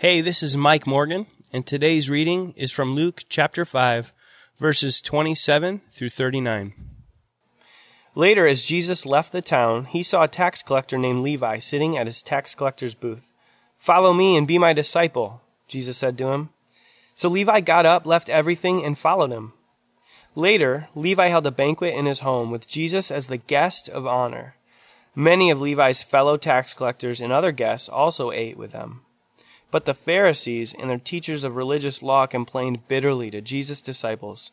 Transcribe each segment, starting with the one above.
Hey, this is Mike Morgan, and today's reading is from Luke chapter 5, verses 27 through 39. Later, as Jesus left the town, he saw a tax collector named Levi sitting at his tax collector's booth. Follow me and be my disciple, Jesus said to him. So Levi got up, left everything, and followed him. Later, Levi held a banquet in his home with Jesus as the guest of honor. Many of Levi's fellow tax collectors and other guests also ate with them. But the Pharisees and their teachers of religious law complained bitterly to Jesus' disciples,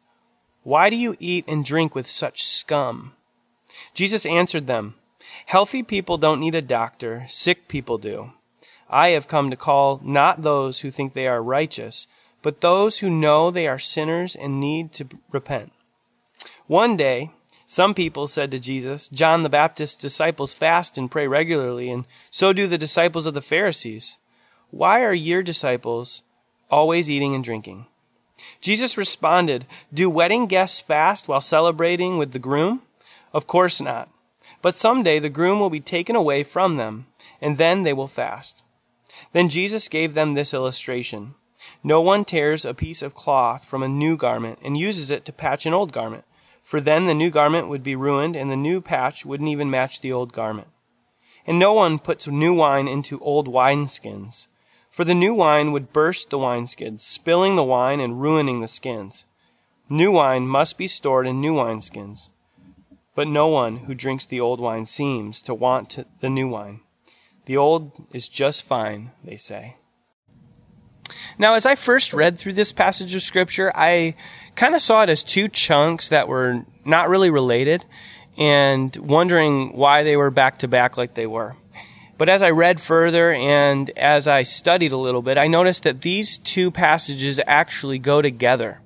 Why do you eat and drink with such scum? Jesus answered them, Healthy people don't need a doctor, sick people do. I have come to call not those who think they are righteous, but those who know they are sinners and need to repent. One day, some people said to Jesus, John the Baptist's disciples fast and pray regularly, and so do the disciples of the Pharisees. Why are your disciples always eating and drinking? Jesus responded, Do wedding guests fast while celebrating with the groom? Of course not. But someday the groom will be taken away from them, and then they will fast. Then Jesus gave them this illustration. No one tears a piece of cloth from a new garment and uses it to patch an old garment, for then the new garment would be ruined and the new patch wouldn't even match the old garment. And no one puts new wine into old wineskins for the new wine would burst the wineskins, spilling the wine and ruining the skins. New wine must be stored in new wineskins. But no one who drinks the old wine seems to want the new wine. The old is just fine, they say. Now, as I first read through this passage of Scripture, I kind of saw it as two chunks that were not really related and wondering why they were back to back like they were. But as I read further and as I studied a little bit, I noticed that these two passages actually go together.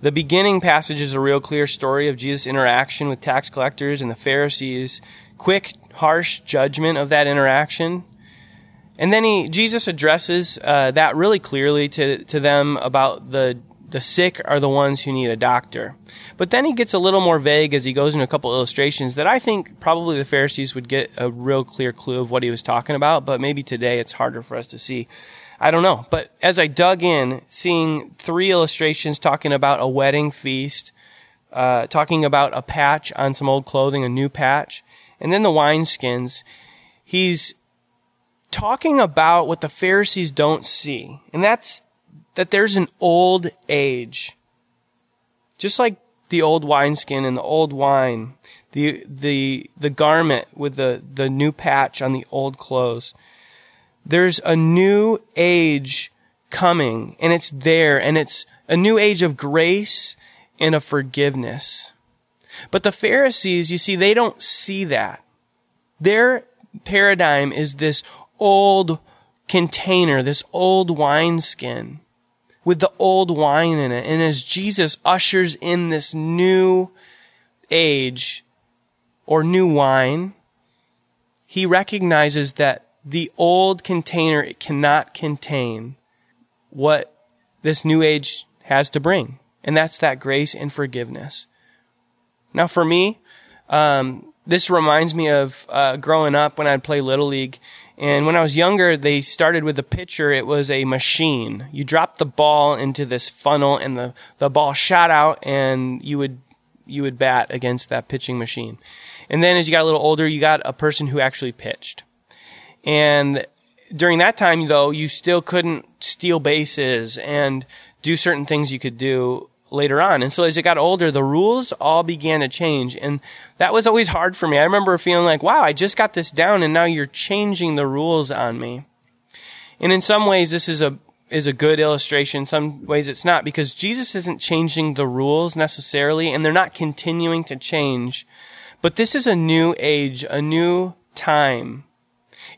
The beginning passage is a real clear story of Jesus' interaction with tax collectors and the Pharisees, quick, harsh judgment of that interaction. And then he, Jesus addresses uh, that really clearly to, to them about the the sick are the ones who need a doctor. But then he gets a little more vague as he goes into a couple illustrations that I think probably the Pharisees would get a real clear clue of what he was talking about, but maybe today it's harder for us to see. I don't know. But as I dug in, seeing three illustrations talking about a wedding feast, uh, talking about a patch on some old clothing, a new patch, and then the wineskins, he's talking about what the Pharisees don't see. And that's that there's an old age. Just like the old wineskin and the old wine, the, the, the garment with the, the new patch on the old clothes. There's a new age coming and it's there and it's a new age of grace and of forgiveness. But the Pharisees, you see, they don't see that. Their paradigm is this old container, this old wineskin with the old wine in it. And as Jesus ushers in this new age or new wine, he recognizes that the old container it cannot contain what this new age has to bring. And that's that grace and forgiveness. Now for me, um, this reminds me of uh, growing up when I'd play Little League and when I was younger, they started with a pitcher. It was a machine. You dropped the ball into this funnel and the, the ball shot out and you would, you would bat against that pitching machine. And then as you got a little older, you got a person who actually pitched. And during that time, though, you still couldn't steal bases and do certain things you could do later on. And so as it got older, the rules all began to change. And that was always hard for me. I remember feeling like, wow, I just got this down and now you're changing the rules on me. And in some ways, this is a, is a good illustration. Some ways it's not because Jesus isn't changing the rules necessarily and they're not continuing to change. But this is a new age, a new time.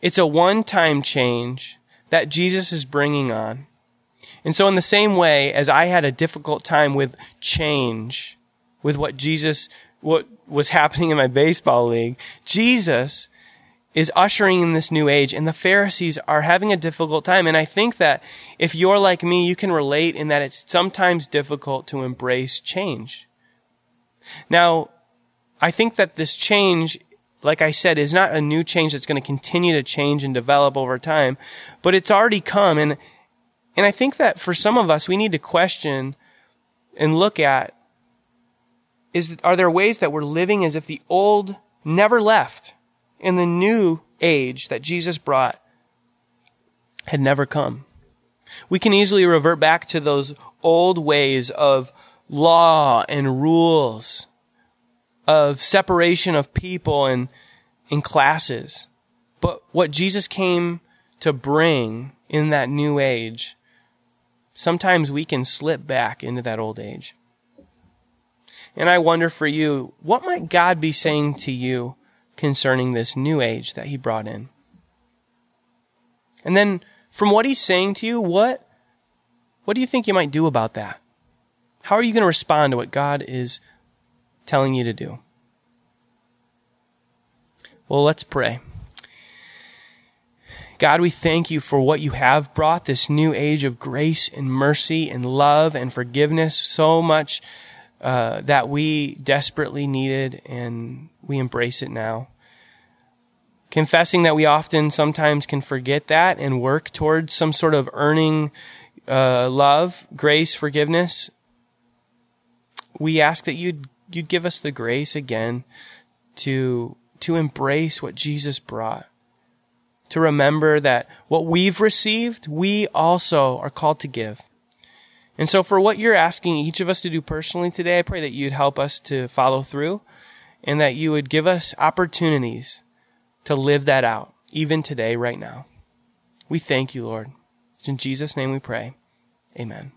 It's a one-time change that Jesus is bringing on. And so in the same way as I had a difficult time with change, with what Jesus, what was happening in my baseball league, Jesus is ushering in this new age and the Pharisees are having a difficult time. And I think that if you're like me, you can relate in that it's sometimes difficult to embrace change. Now, I think that this change, like I said, is not a new change that's going to continue to change and develop over time, but it's already come and And I think that for some of us, we need to question and look at is, are there ways that we're living as if the old never left and the new age that Jesus brought had never come? We can easily revert back to those old ways of law and rules, of separation of people and in classes. But what Jesus came to bring in that new age, sometimes we can slip back into that old age. And I wonder for you, what might God be saying to you concerning this new age that He brought in? And then, from what He's saying to you, what, what do you think you might do about that? How are you going to respond to what God is telling you to do? Well, let's pray. God, we thank you for what you have brought this new age of grace and mercy and love and forgiveness. So much uh, that we desperately needed, and we embrace it now. Confessing that we often sometimes can forget that and work towards some sort of earning uh, love, grace, forgiveness. We ask that you'd you'd give us the grace again to to embrace what Jesus brought to remember that what we've received, we also are called to give. And so for what you're asking each of us to do personally today, I pray that you'd help us to follow through and that you would give us opportunities to live that out, even today, right now. We thank you, Lord. It's in Jesus' name we pray. Amen.